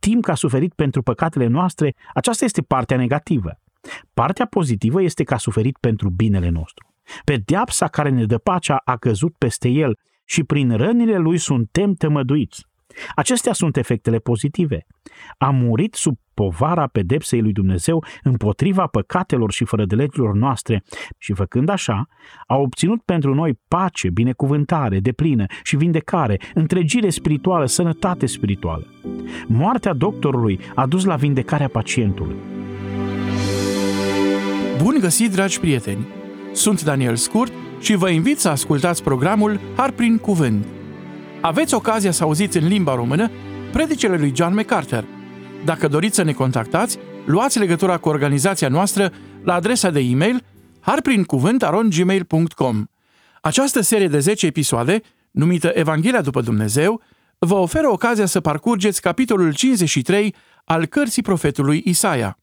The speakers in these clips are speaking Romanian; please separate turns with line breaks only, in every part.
știm că a suferit pentru păcatele noastre, aceasta este partea negativă. Partea pozitivă este că a suferit pentru binele nostru. Pedeapsa care ne dă pacea a căzut peste el și prin rănile lui suntem tămăduiți. Acestea sunt efectele pozitive. A murit sub povara pedepsei lui Dumnezeu împotriva păcatelor și fără de legilor noastre și făcând așa, a obținut pentru noi pace, binecuvântare, deplină și vindecare, întregire spirituală, sănătate spirituală. Moartea doctorului a dus la vindecarea pacientului.
Bun găsit, dragi prieteni! Sunt Daniel Scurt și vă invit să ascultați programul Har prin Cuvânt. Aveți ocazia să auziți în limba română predicele lui John MacArthur. Dacă doriți să ne contactați, luați legătura cu organizația noastră la adresa de e-mail harprincuvânt.gmail.com Această serie de 10 episoade, numită Evanghelia după Dumnezeu, vă oferă ocazia să parcurgeți capitolul 53 al cărții profetului Isaia.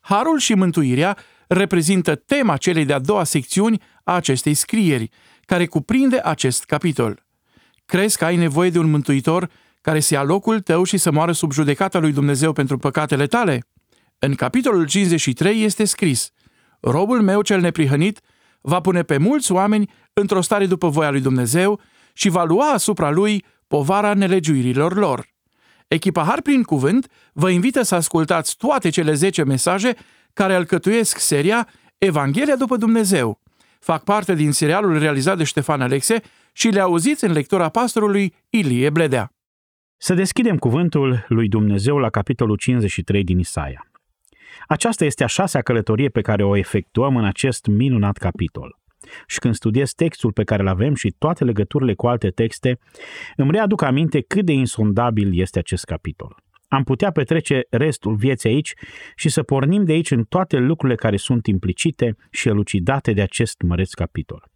Harul și mântuirea reprezintă tema celei de-a doua secțiuni a acestei scrieri, care cuprinde acest capitol. Crezi că ai nevoie de un mântuitor care să ia locul tău și să moară sub judecata lui Dumnezeu pentru păcatele tale? În capitolul 53 este scris, Robul meu cel neprihănit va pune pe mulți oameni într-o stare după voia lui Dumnezeu și va lua asupra lui povara nelegiuirilor lor. Echipa Har prin Cuvânt vă invită să ascultați toate cele 10 mesaje care alcătuiesc seria Evanghelia după Dumnezeu. Fac parte din serialul realizat de Ștefan Alexe și le auziți în lectura pastorului Ilie Bledea.
Să deschidem cuvântul lui Dumnezeu la capitolul 53 din Isaia. Aceasta este a șasea călătorie pe care o efectuăm în acest minunat capitol. Și când studiez textul pe care îl avem și toate legăturile cu alte texte, îmi readuc aminte cât de insondabil este acest capitol. Am putea petrece restul vieții aici și să pornim de aici în toate lucrurile care sunt implicite și elucidate de acest măreț capitol.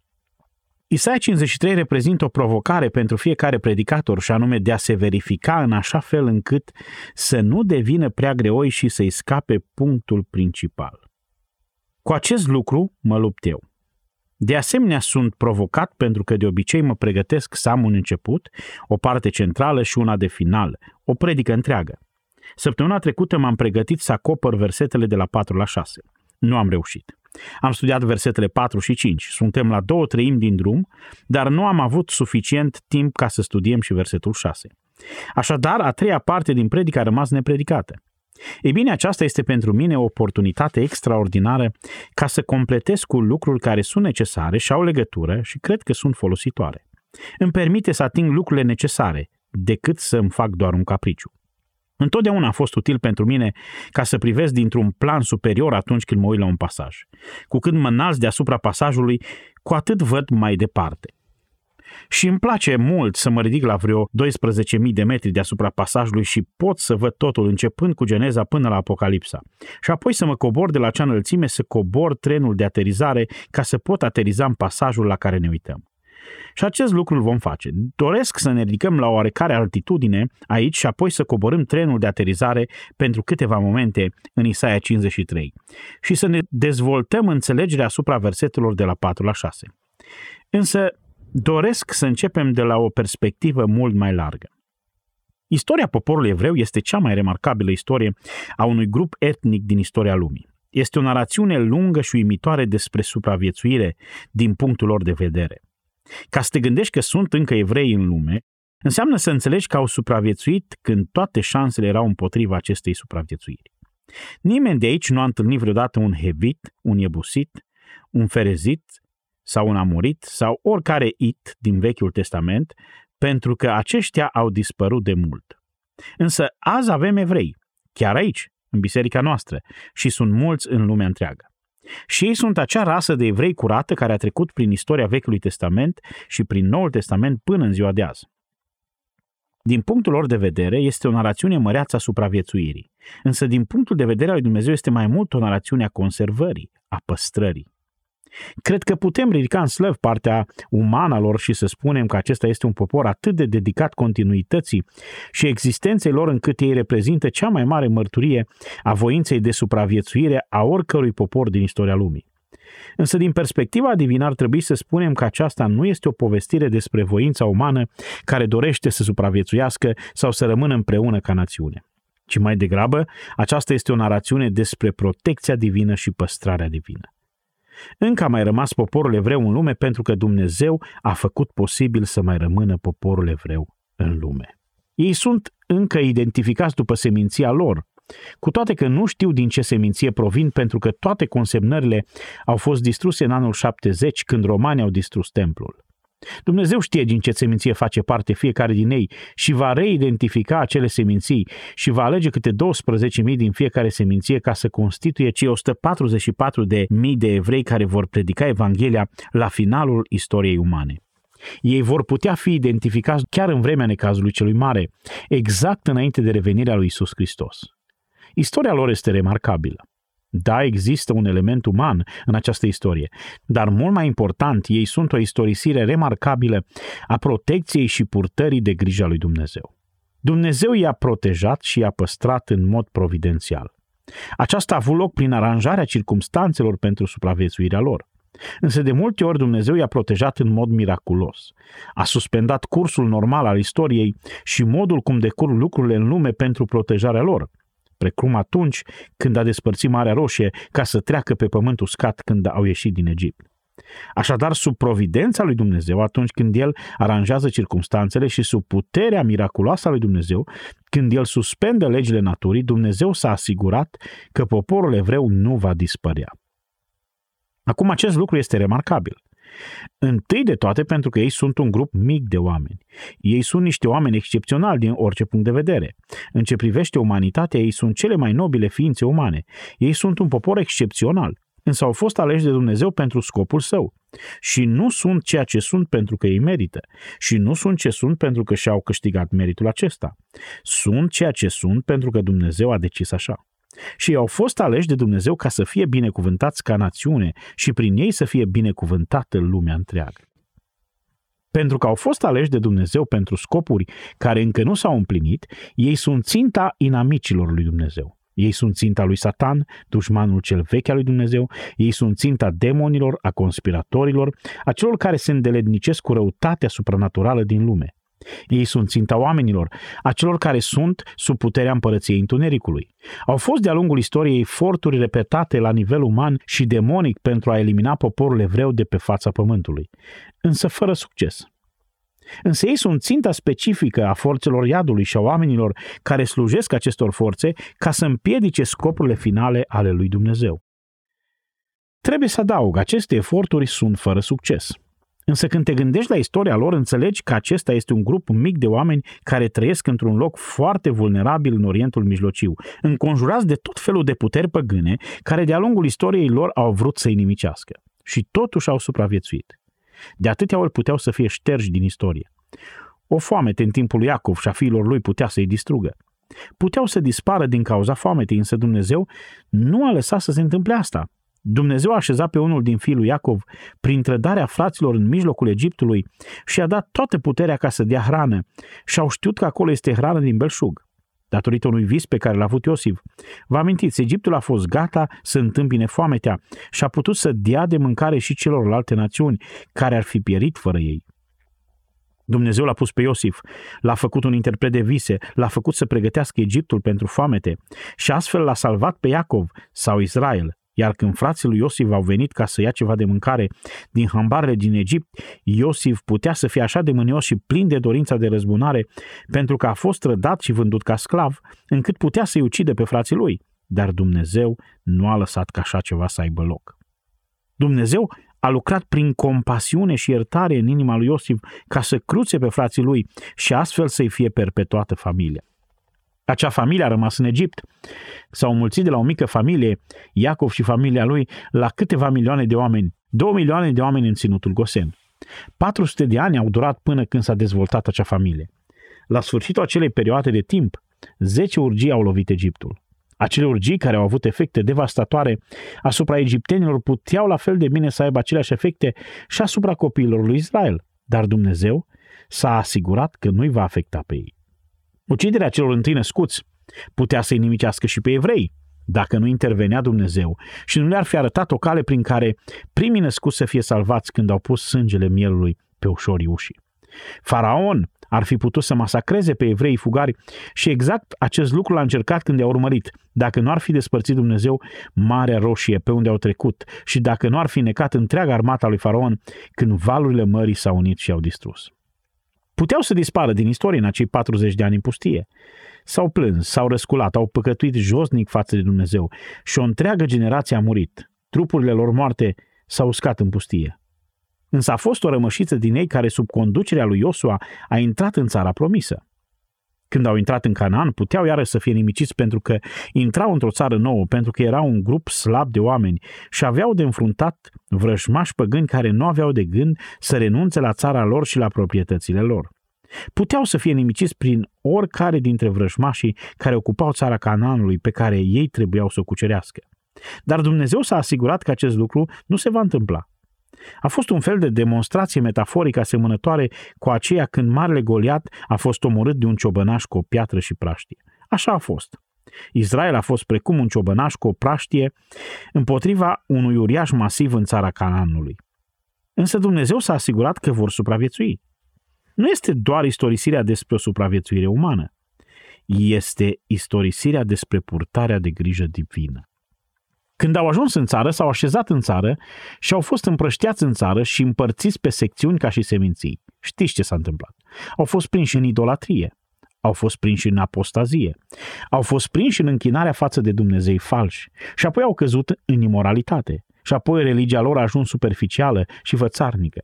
Isaia 53 reprezintă o provocare pentru fiecare predicator și anume de a se verifica în așa fel încât să nu devină prea greoi și să-i scape punctul principal. Cu acest lucru mă lupt eu. De asemenea, sunt provocat pentru că de obicei mă pregătesc să am un început, o parte centrală și una de final, o predică întreagă. Săptămâna trecută m-am pregătit să acopăr versetele de la 4 la 6. Nu am reușit. Am studiat versetele 4 și 5. Suntem la două treimi din drum, dar nu am avut suficient timp ca să studiem și versetul 6. Așadar, a treia parte din predică a rămas nepredicată. Ei bine, aceasta este pentru mine o oportunitate extraordinară ca să completez cu lucruri care sunt necesare și au legătură și cred că sunt folositoare. Îmi permite să ating lucrurile necesare, decât să îmi fac doar un capriciu. Întotdeauna a fost util pentru mine ca să privesc dintr-un plan superior atunci când mă uit la un pasaj. Cu cât mă înalți deasupra pasajului, cu atât văd mai departe. Și îmi place mult să mă ridic la vreo 12.000 de metri deasupra pasajului și pot să văd totul începând cu Geneza până la Apocalipsa. Și apoi să mă cobor de la cea înălțime să cobor trenul de aterizare ca să pot ateriza în pasajul la care ne uităm. Și acest lucru îl vom face. Doresc să ne ridicăm la oarecare altitudine aici și apoi să coborâm trenul de aterizare pentru câteva momente în Isaia 53 și să ne dezvoltăm înțelegerea asupra versetelor de la 4 la 6. Însă doresc să începem de la o perspectivă mult mai largă. Istoria poporului evreu este cea mai remarcabilă istorie a unui grup etnic din istoria lumii. Este o narațiune lungă și uimitoare despre supraviețuire din punctul lor de vedere. Ca să te gândești că sunt încă evrei în lume, înseamnă să înțelegi că au supraviețuit când toate șansele erau împotriva acestei supraviețuiri. Nimeni de aici nu a întâlnit vreodată un hevit, un iebusit, un ferezit sau un amorit sau oricare it din Vechiul Testament, pentru că aceștia au dispărut de mult. Însă azi avem evrei, chiar aici, în biserica noastră, și sunt mulți în lumea întreagă. Și ei sunt acea rasă de evrei curată care a trecut prin istoria Vechiului Testament și prin Noul Testament până în ziua de azi. Din punctul lor de vedere, este o narațiune măreață a supraviețuirii, însă din punctul de vedere al lui Dumnezeu este mai mult o narațiune a conservării, a păstrării. Cred că putem ridica în slăv partea umană lor și să spunem că acesta este un popor atât de dedicat continuității și existenței lor încât ei reprezintă cea mai mare mărturie a voinței de supraviețuire a oricărui popor din istoria lumii. Însă din perspectiva divină ar trebui să spunem că aceasta nu este o povestire despre voința umană care dorește să supraviețuiască sau să rămână împreună ca națiune ci mai degrabă aceasta este o narațiune despre protecția divină și păstrarea divină. Încă a mai rămas poporul evreu în lume pentru că Dumnezeu a făcut posibil să mai rămână poporul evreu în lume. Ei sunt încă identificați după seminția lor, cu toate că nu știu din ce seminție provin pentru că toate consemnările au fost distruse în anul 70 când romanii au distrus templul. Dumnezeu știe din ce seminție face parte fiecare din ei și va reidentifica acele seminții și va alege câte 12.000 din fiecare seminție ca să constituie cei 144 de mii de evrei care vor predica Evanghelia la finalul istoriei umane. Ei vor putea fi identificați chiar în vremea necazului celui mare, exact înainte de revenirea lui Isus Hristos. Istoria lor este remarcabilă. Da, există un element uman în această istorie, dar mult mai important, ei sunt o istorisire remarcabilă a protecției și purtării de grija lui Dumnezeu. Dumnezeu i-a protejat și i-a păstrat în mod providențial. Aceasta a avut loc prin aranjarea circumstanțelor pentru supraviețuirea lor. Însă de multe ori Dumnezeu i-a protejat în mod miraculos. A suspendat cursul normal al istoriei și modul cum decurg lucrurile în lume pentru protejarea lor – precum atunci când a despărțit Marea Roșie ca să treacă pe pământ uscat când au ieșit din Egipt. Așadar, sub providența lui Dumnezeu, atunci când El aranjează circumstanțele și sub puterea miraculoasă a lui Dumnezeu, când El suspendă legile naturii, Dumnezeu s-a asigurat că poporul evreu nu va dispărea. Acum, acest lucru este remarcabil. Întâi de toate pentru că ei sunt un grup mic de oameni. Ei sunt niște oameni excepționali din orice punct de vedere. În ce privește umanitatea, ei sunt cele mai nobile ființe umane. Ei sunt un popor excepțional, însă au fost aleși de Dumnezeu pentru scopul său. Și nu sunt ceea ce sunt pentru că ei merită. Și nu sunt ce sunt pentru că și-au câștigat meritul acesta. Sunt ceea ce sunt pentru că Dumnezeu a decis așa și au fost aleși de Dumnezeu ca să fie binecuvântați ca națiune și prin ei să fie binecuvântată lumea întreagă. Pentru că au fost aleși de Dumnezeu pentru scopuri care încă nu s-au împlinit, ei sunt ținta inamicilor lui Dumnezeu. Ei sunt ținta lui Satan, dușmanul cel vechi al lui Dumnezeu, ei sunt ținta demonilor, a conspiratorilor, a celor care se îndelednicesc cu răutatea supranaturală din lume. Ei sunt ținta oamenilor, a celor care sunt sub puterea împărăției întunericului. Au fost de-a lungul istoriei eforturi repetate la nivel uman și demonic pentru a elimina poporul evreu de pe fața pământului, însă fără succes. Însă ei sunt ținta specifică a forțelor iadului și a oamenilor care slujesc acestor forțe ca să împiedice scopurile finale ale lui Dumnezeu. Trebuie să adaug, aceste eforturi sunt fără succes. Însă când te gândești la istoria lor, înțelegi că acesta este un grup mic de oameni care trăiesc într-un loc foarte vulnerabil în Orientul Mijlociu, înconjurați de tot felul de puteri păgâne care de-a lungul istoriei lor au vrut să-i nimicească. Și totuși au supraviețuit. De atâtea ori puteau să fie șterși din istorie. O foamete în timpul lui Iacov și a fiilor lui putea să-i distrugă. Puteau să dispară din cauza foametei, însă Dumnezeu nu a lăsat să se întâmple asta. Dumnezeu a așezat pe unul din fiul lui Iacov prin trădarea fraților în mijlocul Egiptului și a dat toată puterea ca să dea hrană. Și au știut că acolo este hrană din belșug. Datorită unui vis pe care l-a avut Iosif. Vă amintiți, Egiptul a fost gata să întâmpine foametea și a putut să dea de mâncare și celorlalte națiuni care ar fi pierit fără ei. Dumnezeu l-a pus pe Iosif, l-a făcut un interpret de vise, l-a făcut să pregătească Egiptul pentru foamete. Și astfel l-a salvat pe Iacov sau Israel iar când frații lui Iosif au venit ca să ia ceva de mâncare din hambarele din Egipt, Iosif putea să fie așa de mânios și plin de dorința de răzbunare pentru că a fost trădat și vândut ca sclav, încât putea să-i ucide pe frații lui. Dar Dumnezeu nu a lăsat ca așa ceva să aibă loc. Dumnezeu a lucrat prin compasiune și iertare în inima lui Iosif ca să cruțe pe frații lui și astfel să-i fie perpetuată familia. Acea familie a rămas în Egipt. S-au mulțit de la o mică familie, Iacov și familia lui, la câteva milioane de oameni, două milioane de oameni în ținutul Gosen. 400 de ani au durat până când s-a dezvoltat acea familie. La sfârșitul acelei perioade de timp, 10 urgii au lovit Egiptul. Acele urgii care au avut efecte devastatoare asupra egiptenilor puteau la fel de bine să aibă aceleași efecte și asupra copiilor lui Israel, dar Dumnezeu s-a asigurat că nu-i va afecta pe ei. Uciderea celor întâi născuți putea să-i nimicească și pe evrei, dacă nu intervenea Dumnezeu și nu le-ar fi arătat o cale prin care primii născuți să fie salvați când au pus sângele mielului pe ușorii ușii. Faraon ar fi putut să masacreze pe evrei fugari și exact acest lucru l-a încercat când i-a urmărit, dacă nu ar fi despărțit Dumnezeu Marea Roșie pe unde au trecut și dacă nu ar fi necat întreaga armata lui Faraon când valurile mării s-au unit și au distrus. Puteau să dispară din istorie în acei 40 de ani în pustie. S-au plâns, s-au răsculat, au păcătuit josnic față de Dumnezeu și o întreagă generație a murit. Trupurile lor moarte s-au uscat în pustie. Însă a fost o rămășiță din ei care, sub conducerea lui Iosua, a intrat în țara promisă. Când au intrat în Canaan, puteau iară să fie nimiciți pentru că intrau într-o țară nouă, pentru că era un grup slab de oameni și aveau de înfruntat vrăjmași păgâni care nu aveau de gând să renunțe la țara lor și la proprietățile lor. Puteau să fie nimiciți prin oricare dintre vrăjmașii care ocupau țara Canaanului pe care ei trebuiau să o cucerească. Dar Dumnezeu s-a asigurat că acest lucru nu se va întâmpla. A fost un fel de demonstrație metaforică asemănătoare cu aceea când Marele Goliat a fost omorât de un ciobănaș cu o piatră și praștie. Așa a fost. Israel a fost precum un ciobănaș cu o praștie împotriva unui uriaș masiv în țara Canaanului. Însă Dumnezeu s-a asigurat că vor supraviețui. Nu este doar istorisirea despre o supraviețuire umană, este istorisirea despre purtarea de grijă divină. Când au ajuns în țară, s-au așezat în țară și au fost împrăștiați în țară și împărțiți pe secțiuni ca și seminții. Știți ce s-a întâmplat? Au fost prinși în idolatrie, au fost prinși în apostazie, au fost prinși în închinarea față de Dumnezei falși și apoi au căzut în imoralitate și apoi religia lor a ajuns superficială și vățarnică.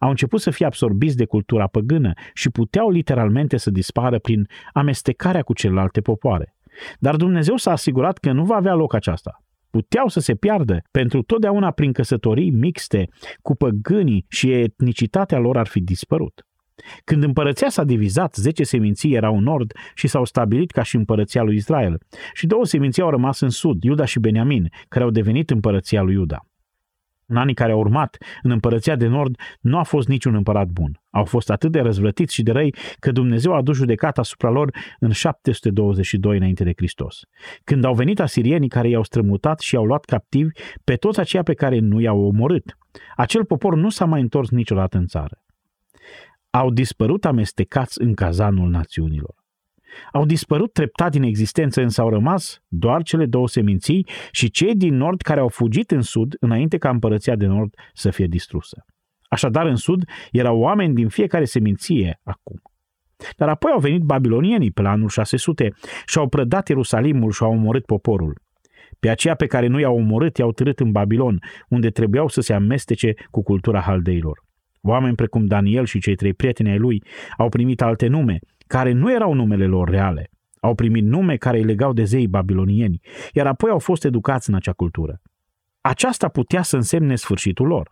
Au început să fie absorbiți de cultura păgână și puteau literalmente să dispară prin amestecarea cu celelalte popoare. Dar Dumnezeu s-a asigurat că nu va avea loc aceasta puteau să se piardă pentru totdeauna prin căsătorii mixte cu păgânii și etnicitatea lor ar fi dispărut. Când împărăția s-a divizat, zece seminții erau în nord și s-au stabilit ca și împărăția lui Israel, și două seminții au rămas în sud, Iuda și Beniamin, care au devenit împărăția lui Iuda. În anii care au urmat, în împărăția de nord nu a fost niciun împărat bun. Au fost atât de răzvrătiți și de răi că Dumnezeu a adus judecat asupra lor în 722 înainte de Hristos. Când au venit asirienii care i-au strămutat și i-au luat captivi pe toți aceia pe care nu i-au omorât, acel popor nu s-a mai întors niciodată în țară. Au dispărut amestecați în cazanul națiunilor. Au dispărut treptat din existență, însă au rămas doar cele două seminții și cei din nord care au fugit în sud înainte ca împărăția de nord să fie distrusă. Așadar, în sud erau oameni din fiecare seminție acum. Dar apoi au venit babilonienii pe la anul 600 și au prădat Ierusalimul și au omorât poporul. Pe aceia pe care nu i-au omorât i-au târât în Babilon, unde trebuiau să se amestece cu cultura haldeilor. Oameni precum Daniel și cei trei prieteni ai lui au primit alte nume, care nu erau numele lor reale. Au primit nume care îi legau de zei babilonieni, iar apoi au fost educați în acea cultură. Aceasta putea să însemne sfârșitul lor.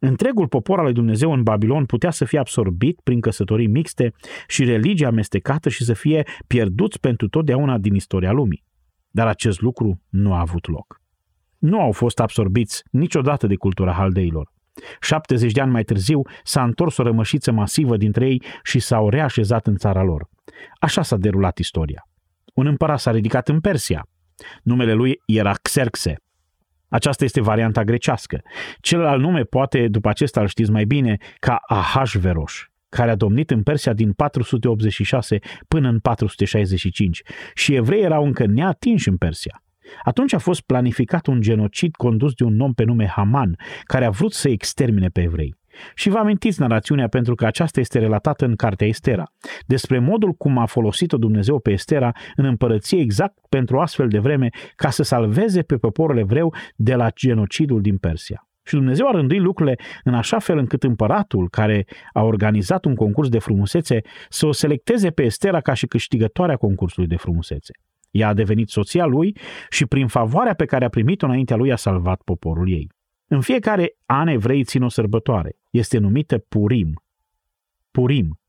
Întregul popor al lui Dumnezeu în Babilon putea să fie absorbit prin căsătorii mixte și religia amestecată și să fie pierduți pentru totdeauna din istoria lumii. Dar acest lucru nu a avut loc. Nu au fost absorbiți niciodată de cultura haldeilor. 70 de ani mai târziu s-a întors o rămășiță masivă dintre ei și s-au reașezat în țara lor. Așa s-a derulat istoria. Un împărat s-a ridicat în Persia. Numele lui era Xerxe. Aceasta este varianta grecească. Celălalt nume poate, după acesta îl știți mai bine, ca Ahasveros, care a domnit în Persia din 486 până în 465 și evrei erau încă neatinși în Persia. Atunci a fost planificat un genocid condus de un om pe nume Haman, care a vrut să extermine pe evrei. Și vă amintiți narațiunea pentru că aceasta este relatată în cartea Estera, despre modul cum a folosit-o Dumnezeu pe Estera în împărăție exact pentru astfel de vreme ca să salveze pe poporul evreu de la genocidul din Persia. Și Dumnezeu a rânduit lucrurile în așa fel încât împăratul, care a organizat un concurs de frumusețe, să o selecteze pe Estera ca și câștigătoarea concursului de frumusețe. Ea a devenit soția lui și prin favoarea pe care a primit-o înaintea lui a salvat poporul ei. În fiecare an evrei țin o sărbătoare. Este numită Purim. Purim.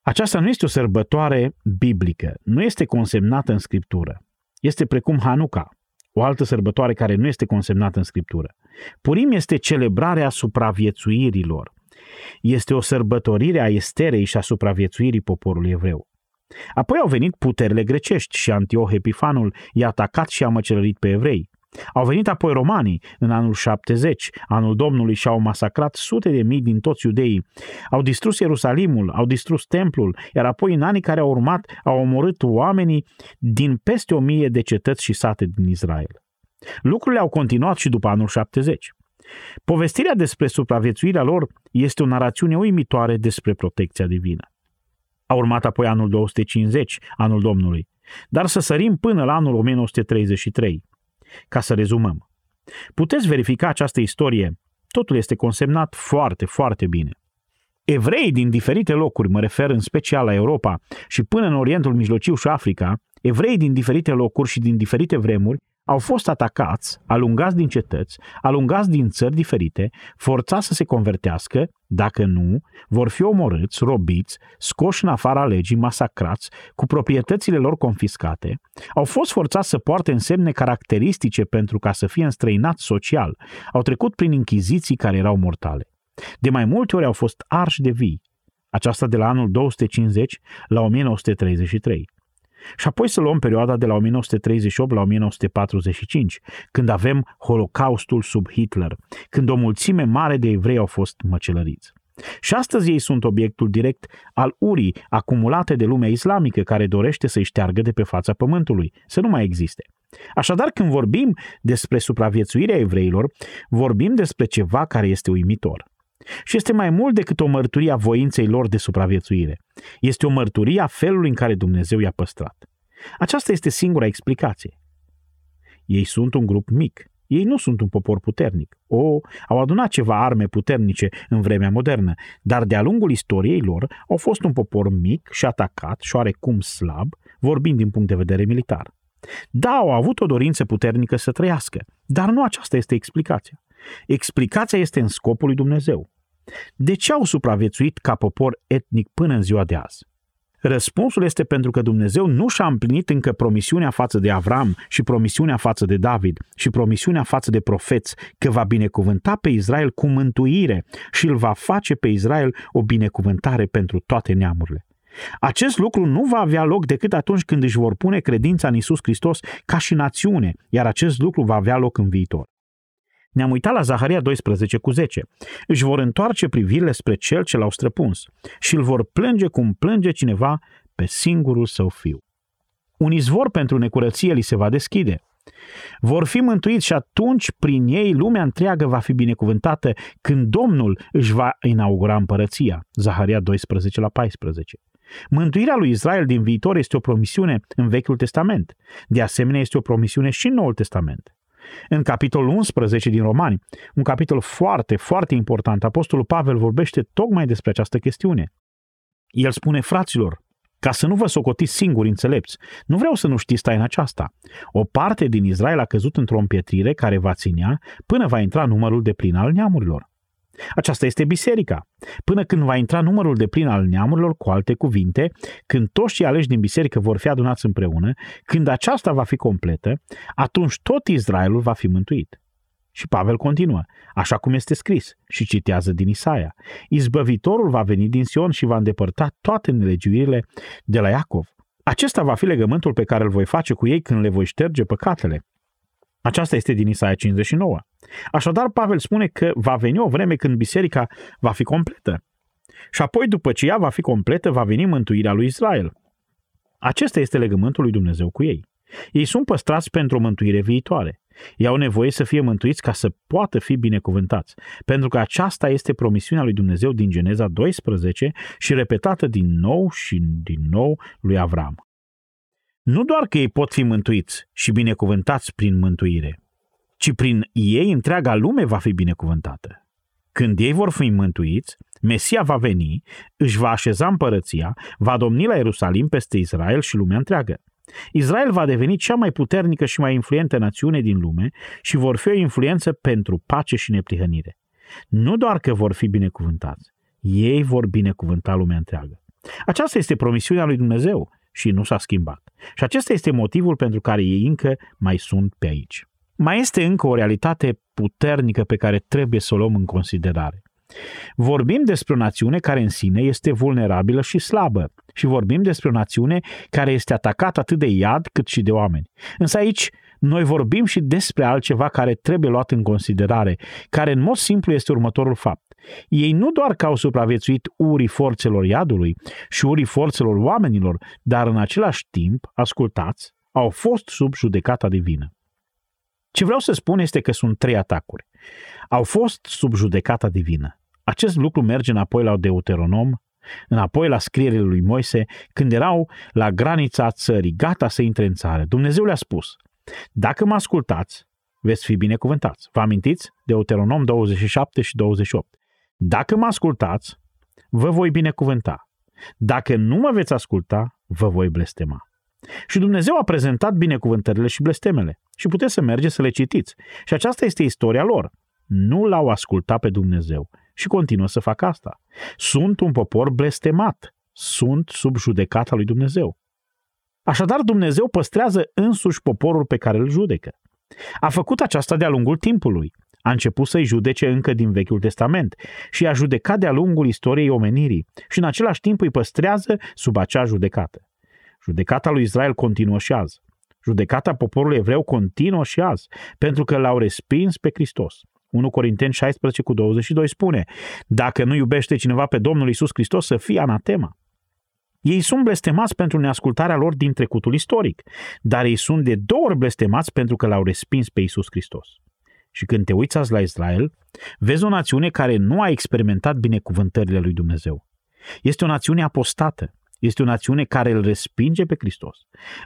Aceasta nu este o sărbătoare biblică, nu este consemnată în scriptură. Este precum Hanuca, o altă sărbătoare care nu este consemnată în scriptură. Purim este celebrarea supraviețuirilor. Este o sărbătorire a esterei și a supraviețuirii poporului evreu. Apoi au venit puterile grecești și Antioh Epifanul i-a atacat și a măcelărit pe evrei. Au venit apoi romanii în anul 70, anul Domnului și au masacrat sute de mii din toți iudeii. Au distrus Ierusalimul, au distrus templul, iar apoi în anii care au urmat au omorât oamenii din peste o mie de cetăți și sate din Israel. Lucrurile au continuat și după anul 70. Povestirea despre supraviețuirea lor este o narațiune uimitoare despre protecția divină. A urmat apoi anul 250, anul Domnului, dar să sărim până la anul 1933. Ca să rezumăm. Puteți verifica această istorie. Totul este consemnat foarte, foarte bine. Evrei din diferite locuri, mă refer în special la Europa și până în Orientul Mijlociu și Africa, evrei din diferite locuri și din diferite vremuri au fost atacați, alungați din cetăți, alungați din țări diferite, forțați să se convertească, dacă nu, vor fi omorâți, robiți, scoși în afara legii, masacrați, cu proprietățile lor confiscate, au fost forțați să poarte însemne caracteristice pentru ca să fie înstrăinați social, au trecut prin închiziții care erau mortale. De mai multe ori au fost arși de vii, aceasta de la anul 250 la 1933. Și apoi să luăm perioada de la 1938 la 1945, când avem Holocaustul sub Hitler, când o mulțime mare de evrei au fost măcelăriți. Și astăzi ei sunt obiectul direct al urii acumulate de lumea islamică care dorește să-i șteargă de pe fața pământului, să nu mai existe. Așadar, când vorbim despre supraviețuirea evreilor, vorbim despre ceva care este uimitor. Și este mai mult decât o mărturie a voinței lor de supraviețuire. Este o mărturie a felului în care Dumnezeu i-a păstrat. Aceasta este singura explicație. Ei sunt un grup mic. Ei nu sunt un popor puternic. O, au adunat ceva arme puternice în vremea modernă, dar de-a lungul istoriei lor au fost un popor mic și atacat și oarecum slab, vorbind din punct de vedere militar. Da, au avut o dorință puternică să trăiască, dar nu aceasta este explicația. Explicația este în scopul lui Dumnezeu. De ce au supraviețuit ca popor etnic până în ziua de azi? Răspunsul este pentru că Dumnezeu nu și-a împlinit încă promisiunea față de Avram și promisiunea față de David și promisiunea față de profeți că va binecuvânta pe Israel cu mântuire și îl va face pe Israel o binecuvântare pentru toate neamurile. Acest lucru nu va avea loc decât atunci când își vor pune credința în Isus Hristos ca și națiune, iar acest lucru va avea loc în viitor. Ne-am uitat la Zaharia 12 cu 10. Își vor întoarce privirile spre cel ce l-au străpuns și îl vor plânge cum plânge cineva pe singurul său fiu. Un izvor pentru necurăție li se va deschide. Vor fi mântuiți și atunci prin ei lumea întreagă va fi binecuvântată când Domnul își va inaugura împărăția. Zaharia 12 la 14. Mântuirea lui Israel din viitor este o promisiune în Vechiul Testament. De asemenea, este o promisiune și în Noul Testament. În capitolul 11 din Romani, un capitol foarte, foarte important, Apostolul Pavel vorbește tocmai despre această chestiune. El spune, fraților, ca să nu vă socotiți singuri înțelepți, nu vreau să nu știți taina aceasta. O parte din Israel a căzut într-o împietrire care va ținea până va intra numărul de plin al neamurilor. Aceasta este biserica. Până când va intra numărul de plin al neamurilor, cu alte cuvinte, când toți cei aleși din biserică vor fi adunați împreună, când aceasta va fi completă, atunci tot Israelul va fi mântuit. Și Pavel continuă, așa cum este scris, și citează din Isaia. Izbăvitorul va veni din Sion și va îndepărta toate nelegiuirile de la Iacov. Acesta va fi legământul pe care îl voi face cu ei când le voi șterge păcatele. Aceasta este din Isaia 59. Așadar, Pavel spune că va veni o vreme când biserica va fi completă. Și apoi, după ce ea va fi completă, va veni mântuirea lui Israel. Acesta este legământul lui Dumnezeu cu ei. Ei sunt păstrați pentru o mântuire viitoare. Ei au nevoie să fie mântuiți ca să poată fi binecuvântați, pentru că aceasta este promisiunea lui Dumnezeu din Geneza 12 și repetată din nou și din nou lui Avram. Nu doar că ei pot fi mântuiți și binecuvântați prin mântuire, ci prin ei întreaga lume va fi binecuvântată. Când ei vor fi mântuiți, Mesia va veni, își va așeza împărăția, va domni la Ierusalim peste Israel și lumea întreagă. Israel va deveni cea mai puternică și mai influentă națiune din lume și vor fi o influență pentru pace și neprihănire. Nu doar că vor fi binecuvântați, ei vor binecuvânta lumea întreagă. Aceasta este promisiunea lui Dumnezeu și nu s-a schimbat. Și acesta este motivul pentru care ei încă mai sunt pe aici. Mai este încă o realitate puternică pe care trebuie să o luăm în considerare. Vorbim despre o națiune care în sine este vulnerabilă și slabă și vorbim despre o națiune care este atacată atât de iad cât și de oameni. Însă aici noi vorbim și despre altceva care trebuie luat în considerare, care în mod simplu este următorul fapt. Ei nu doar că au supraviețuit urii forțelor iadului și urii forțelor oamenilor, dar în același timp, ascultați, au fost sub judecata divină. Ce vreau să spun este că sunt trei atacuri. Au fost sub judecata divină. Acest lucru merge înapoi la Deuteronom, înapoi la scrierile lui Moise, când erau la granița țării, gata să intre în țară. Dumnezeu le-a spus, dacă mă ascultați, veți fi binecuvântați. Vă amintiți? Deuteronom 27 și 28. Dacă mă ascultați, vă voi binecuvânta. Dacă nu mă veți asculta, vă voi blestema. Și Dumnezeu a prezentat binecuvântările și blestemele. Și puteți să mergeți să le citiți. Și aceasta este istoria lor. Nu l-au ascultat pe Dumnezeu și continuă să facă asta. Sunt un popor blestemat. Sunt sub judecata lui Dumnezeu. Așadar, Dumnezeu păstrează însuși poporul pe care îl judecă. A făcut aceasta de-a lungul timpului. A început să-i judece încă din Vechiul Testament și a judecat de-a lungul istoriei omenirii și în același timp îi păstrează sub acea judecată. Judecata lui Israel continuă și azi. Judecata poporului evreu continuă și azi, pentru că l-au respins pe Hristos. 1 Corinteni 16 cu 22 spune, dacă nu iubește cineva pe Domnul Isus Hristos, să fie anatema. Ei sunt blestemați pentru neascultarea lor din trecutul istoric, dar ei sunt de două ori blestemați pentru că l-au respins pe Isus Hristos. Și când te uiți azi la Israel, vezi o națiune care nu a experimentat binecuvântările lui Dumnezeu. Este o națiune apostată, este o națiune care îl respinge pe Hristos.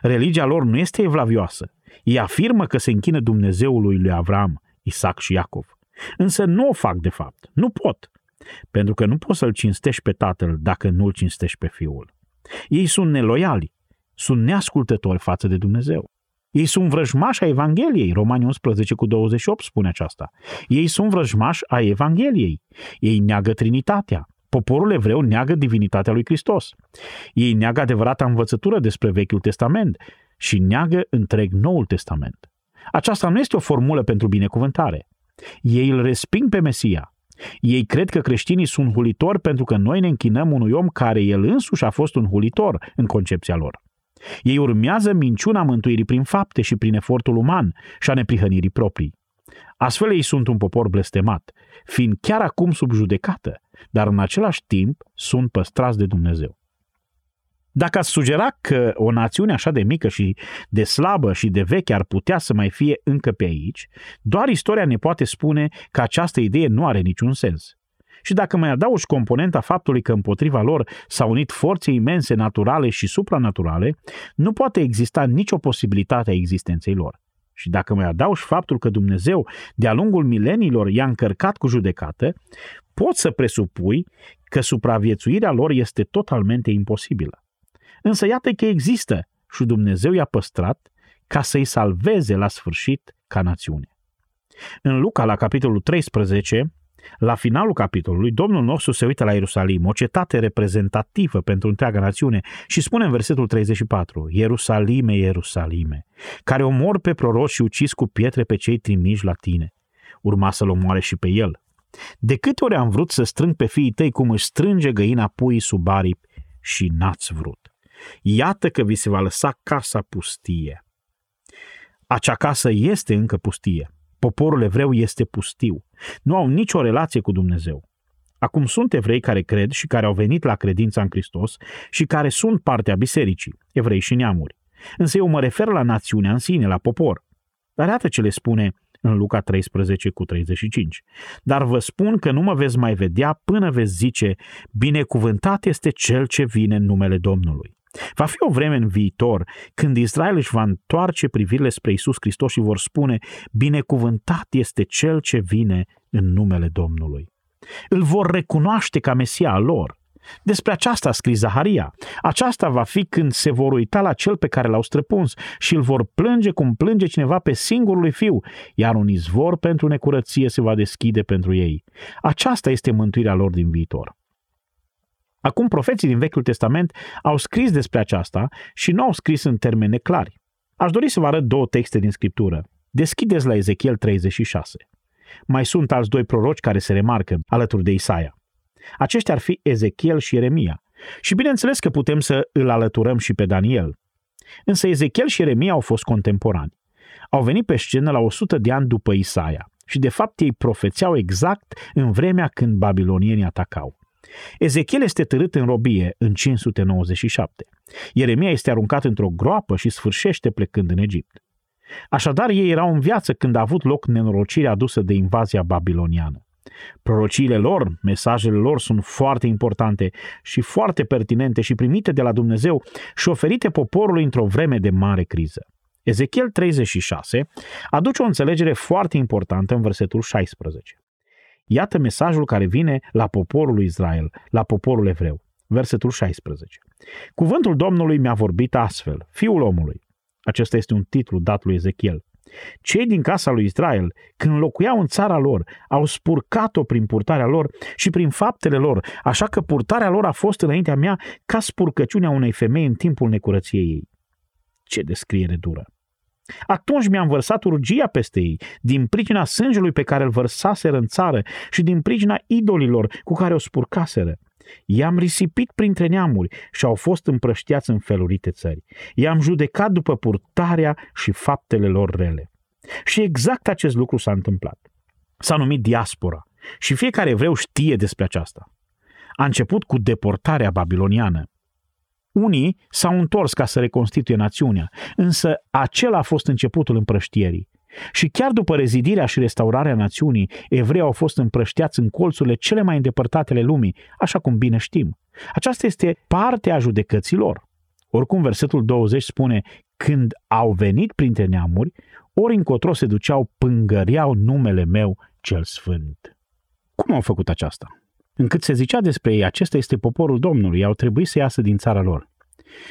Religia lor nu este evlavioasă. Ei afirmă că se închină Dumnezeului lui Avram, Isaac și Iacov. Însă nu o fac de fapt. Nu pot. Pentru că nu poți să-l cinstești pe tatăl dacă nu îl cinstești pe fiul. Ei sunt neloiali, sunt neascultători față de Dumnezeu. Ei sunt vrăjmași a Evangheliei, Romani 11 cu 28 spune aceasta. Ei sunt vrăjmași a Evangheliei. Ei neagă Trinitatea. Poporul evreu neagă divinitatea lui Hristos. Ei neagă adevărata învățătură despre Vechiul Testament și neagă întreg Noul Testament. Aceasta nu este o formulă pentru binecuvântare. Ei îl resping pe Mesia. Ei cred că creștinii sunt hulitori pentru că noi ne închinăm unui om care el însuși a fost un hulitor în concepția lor. Ei urmează minciuna mântuirii prin fapte și prin efortul uman și a neprihănirii proprii. Astfel ei sunt un popor blestemat, fiind chiar acum sub judecată, dar în același timp sunt păstrați de Dumnezeu. Dacă ați sugera că o națiune așa de mică și de slabă și de veche ar putea să mai fie încă pe aici, doar istoria ne poate spune că această idee nu are niciun sens. Și dacă mai adaugi componenta faptului că împotriva lor s-au unit forțe imense naturale și supranaturale, nu poate exista nicio posibilitate a existenței lor. Și dacă mai adaugi faptul că Dumnezeu, de-a lungul mileniilor, i-a încărcat cu judecată, poți să presupui că supraviețuirea lor este totalmente imposibilă. Însă iată că există și Dumnezeu i-a păstrat ca să-i salveze la sfârșit ca națiune. În Luca, la capitolul 13, la finalul capitolului, Domnul nostru se uită la Ierusalim, o cetate reprezentativă pentru întreaga națiune și spune în versetul 34, Ierusalime, Ierusalime, care omor pe proroci și ucis cu pietre pe cei trimiși la tine. Urma să-l omoare și pe el. De câte ori am vrut să strâng pe fiii tăi cum își strânge găina puii sub aripi și n-ați vrut. Iată că vi se va lăsa casa pustie. Acea casă este încă pustie. Poporul evreu este pustiu. Nu au nicio relație cu Dumnezeu. Acum sunt evrei care cred și care au venit la credința în Hristos și care sunt partea bisericii, evrei și neamuri. Însă eu mă refer la națiunea în sine, la popor. Dar iată ce le spune în Luca 13 cu 35. Dar vă spun că nu mă veți mai vedea până veți zice, binecuvântat este cel ce vine în numele Domnului. Va fi o vreme în viitor când Israel își va întoarce privirile spre Isus Hristos și vor spune, binecuvântat este cel ce vine în numele Domnului. Îl vor recunoaște ca Mesia lor. Despre aceasta a scris Zaharia. Aceasta va fi când se vor uita la cel pe care l-au străpuns și îl vor plânge cum plânge cineva pe singurul fiu, iar un izvor pentru necurăție se va deschide pentru ei. Aceasta este mântuirea lor din viitor. Acum profeții din Vechiul Testament au scris despre aceasta și nu au scris în termene clari. Aș dori să vă arăt două texte din Scriptură. Deschideți la Ezechiel 36. Mai sunt alți doi proroci care se remarcă alături de Isaia. Aceștia ar fi Ezechiel și Ieremia. Și bineînțeles că putem să îl alăturăm și pe Daniel. Însă Ezechiel și Ieremia au fost contemporani. au venit pe scenă la 100 de ani după Isaia și de fapt ei profețeau exact în vremea când babilonienii atacau. Ezechiel este târât în robie în 597. Ieremia este aruncat într-o groapă și sfârșește plecând în Egipt. Așadar, ei erau în viață când a avut loc nenorocirea adusă de invazia babiloniană. Prorociile lor, mesajele lor sunt foarte importante și foarte pertinente și primite de la Dumnezeu și oferite poporului într-o vreme de mare criză. Ezechiel 36 aduce o înțelegere foarte importantă în versetul 16. Iată mesajul care vine la poporul lui Israel, la poporul evreu. Versetul 16. Cuvântul Domnului mi-a vorbit astfel, fiul omului. Acesta este un titlu dat lui Ezechiel. Cei din casa lui Israel, când locuiau în țara lor, au spurcat-o prin purtarea lor și prin faptele lor, așa că purtarea lor a fost înaintea mea ca spurcăciunea unei femei în timpul necurăției ei. Ce descriere dură! Atunci mi-am vărsat urgia peste ei, din pricina sângelui pe care îl vărsaseră în țară și din pricina idolilor cu care o spurcaseră. I-am risipit printre neamuri și au fost împrăștiați în felurite țări. I-am judecat după purtarea și faptele lor rele. Și exact acest lucru s-a întâmplat. S-a numit diaspora și fiecare evreu știe despre aceasta. A început cu deportarea babiloniană. Unii s-au întors ca să reconstituie națiunea, însă acela a fost începutul împrăștierii. Și chiar după rezidirea și restaurarea națiunii, evrei au fost împrășteați în colțurile cele mai îndepărtate ale lumii, așa cum bine știm. Aceasta este partea judecăților. Oricum, versetul 20 spune, când au venit printre neamuri, ori încotro se duceau, pângăreau numele meu cel sfânt. Cum au făcut aceasta? Încât se zicea despre ei, acesta este poporul Domnului, au trebuit să iasă din țara lor.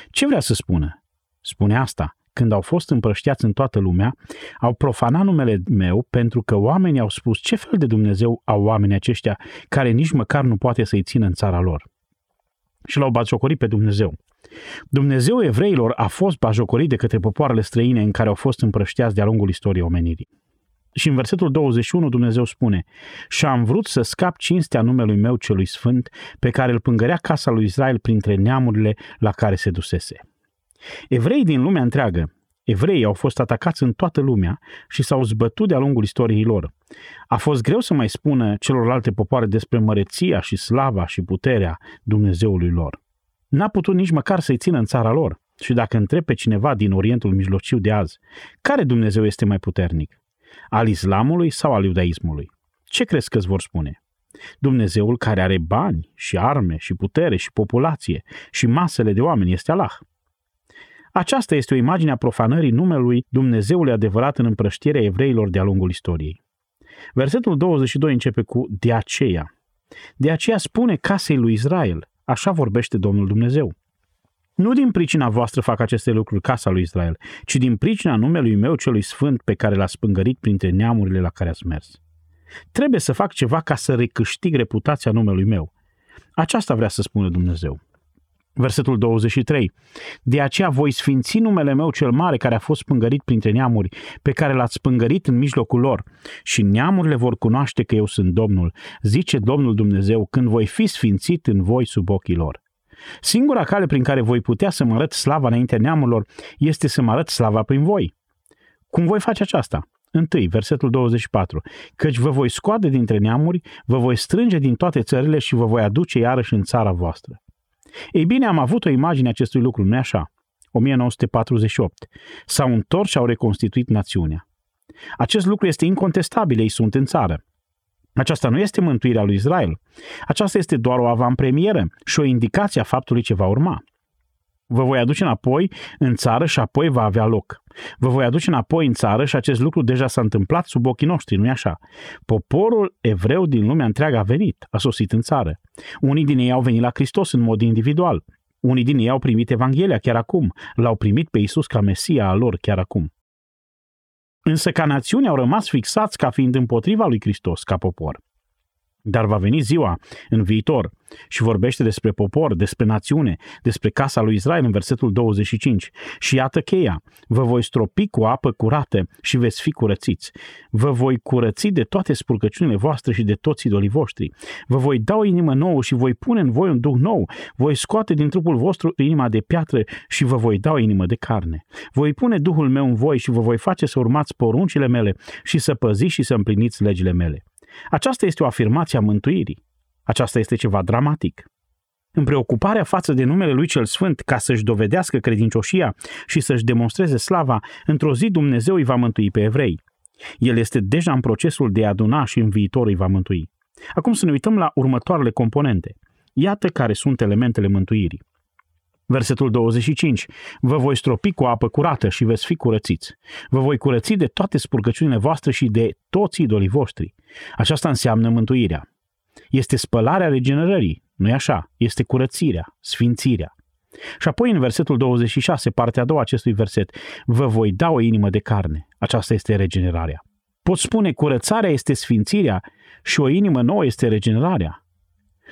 Ce vrea să spună? Spune asta, când au fost împrăștiați în toată lumea, au profanat numele meu pentru că oamenii au spus ce fel de Dumnezeu au oamenii aceștia care nici măcar nu poate să-i țină în țara lor. Și l-au bajocorit pe Dumnezeu. Dumnezeu evreilor a fost bajocorit de către popoarele străine în care au fost împrăștiați de-a lungul istoriei omenirii. Și în versetul 21 Dumnezeu spune Și am vrut să scap cinstea numelui meu celui sfânt, pe care îl pângărea casa lui Israel printre neamurile la care se dusese. Evrei din lumea întreagă, evreii au fost atacați în toată lumea și s-au zbătut de-a lungul istoriei lor. A fost greu să mai spună celorlalte popoare despre măreția și slava și puterea Dumnezeului lor. N-a putut nici măcar să-i țină în țara lor. Și dacă întreb pe cineva din Orientul Mijlociu de azi, care Dumnezeu este mai puternic? Al islamului sau al iudaismului? Ce crezi că îți vor spune? Dumnezeul care are bani și arme și putere și populație și masele de oameni este Allah. Aceasta este o imagine a profanării numelui Dumnezeului adevărat în împrăștierea evreilor de-a lungul istoriei. Versetul 22 începe cu de aceea. De aceea spune casei lui Israel, așa vorbește Domnul Dumnezeu. Nu din pricina voastră fac aceste lucruri casa lui Israel, ci din pricina numelui meu celui sfânt pe care l-a spângărit printre neamurile la care ați mers. Trebuie să fac ceva ca să recâștig reputația numelui meu. Aceasta vrea să spună Dumnezeu. Versetul 23. De aceea voi sfinți numele meu cel mare care a fost spângărit printre neamuri, pe care l-ați spângărit în mijlocul lor. Și neamurile vor cunoaște că eu sunt Domnul, zice Domnul Dumnezeu, când voi fi sfințit în voi sub ochii lor. Singura cale prin care voi putea să mă arăt slava înaintea neamurilor este să mă arăt slava prin voi. Cum voi face aceasta? Întâi, versetul 24. Căci vă voi scoate dintre neamuri, vă voi strânge din toate țările și vă voi aduce iarăși în țara voastră. Ei bine, am avut o imagine acestui lucru, nu așa? 1948. S-au întors și au reconstituit națiunea. Acest lucru este incontestabil, ei sunt în țară. Aceasta nu este mântuirea lui Israel. Aceasta este doar o avantpremieră și o indicație a faptului ce va urma. Vă voi aduce înapoi în țară și apoi va avea loc. Vă voi aduce înapoi în țară și acest lucru deja s-a întâmplat sub ochii noștri, nu-i așa? Poporul evreu din lumea întreagă a venit, a sosit în țară. Unii din ei au venit la Hristos în mod individual. Unii din ei au primit Evanghelia chiar acum, l-au primit pe Isus ca Mesia al lor chiar acum. Însă ca națiune au rămas fixați ca fiind împotriva lui Hristos ca popor. Dar va veni ziua în viitor și vorbește despre popor, despre națiune, despre casa lui Israel în versetul 25. Și iată cheia, vă voi stropi cu apă curată și veți fi curățiți. Vă voi curăți de toate spurcăciunile voastre și de toți idolii voștri. Vă voi da o inimă nouă și voi pune în voi un duh nou. Voi scoate din trupul vostru inima de piatră și vă voi da o inimă de carne. Voi pune Duhul meu în voi și vă voi face să urmați poruncile mele și să păziți și să împliniți legile mele. Aceasta este o afirmație a mântuirii. Aceasta este ceva dramatic. În preocuparea față de numele lui cel Sfânt, ca să-și dovedească credincioșia și să-și demonstreze slava, într-o zi Dumnezeu îi va mântui pe evrei. El este deja în procesul de a aduna și în viitor îi va mântui. Acum să ne uităm la următoarele componente. Iată care sunt elementele mântuirii. Versetul 25. Vă voi stropi cu apă curată și veți fi curățiți. Vă voi curăți de toate spurcăciunile voastre și de toți idolii voștri. Aceasta înseamnă mântuirea. Este spălarea regenerării, nu-i așa? Este curățirea, sfințirea. Și apoi în versetul 26, partea a doua acestui verset, vă voi da o inimă de carne. Aceasta este regenerarea. Pot spune curățarea este sfințirea și o inimă nouă este regenerarea.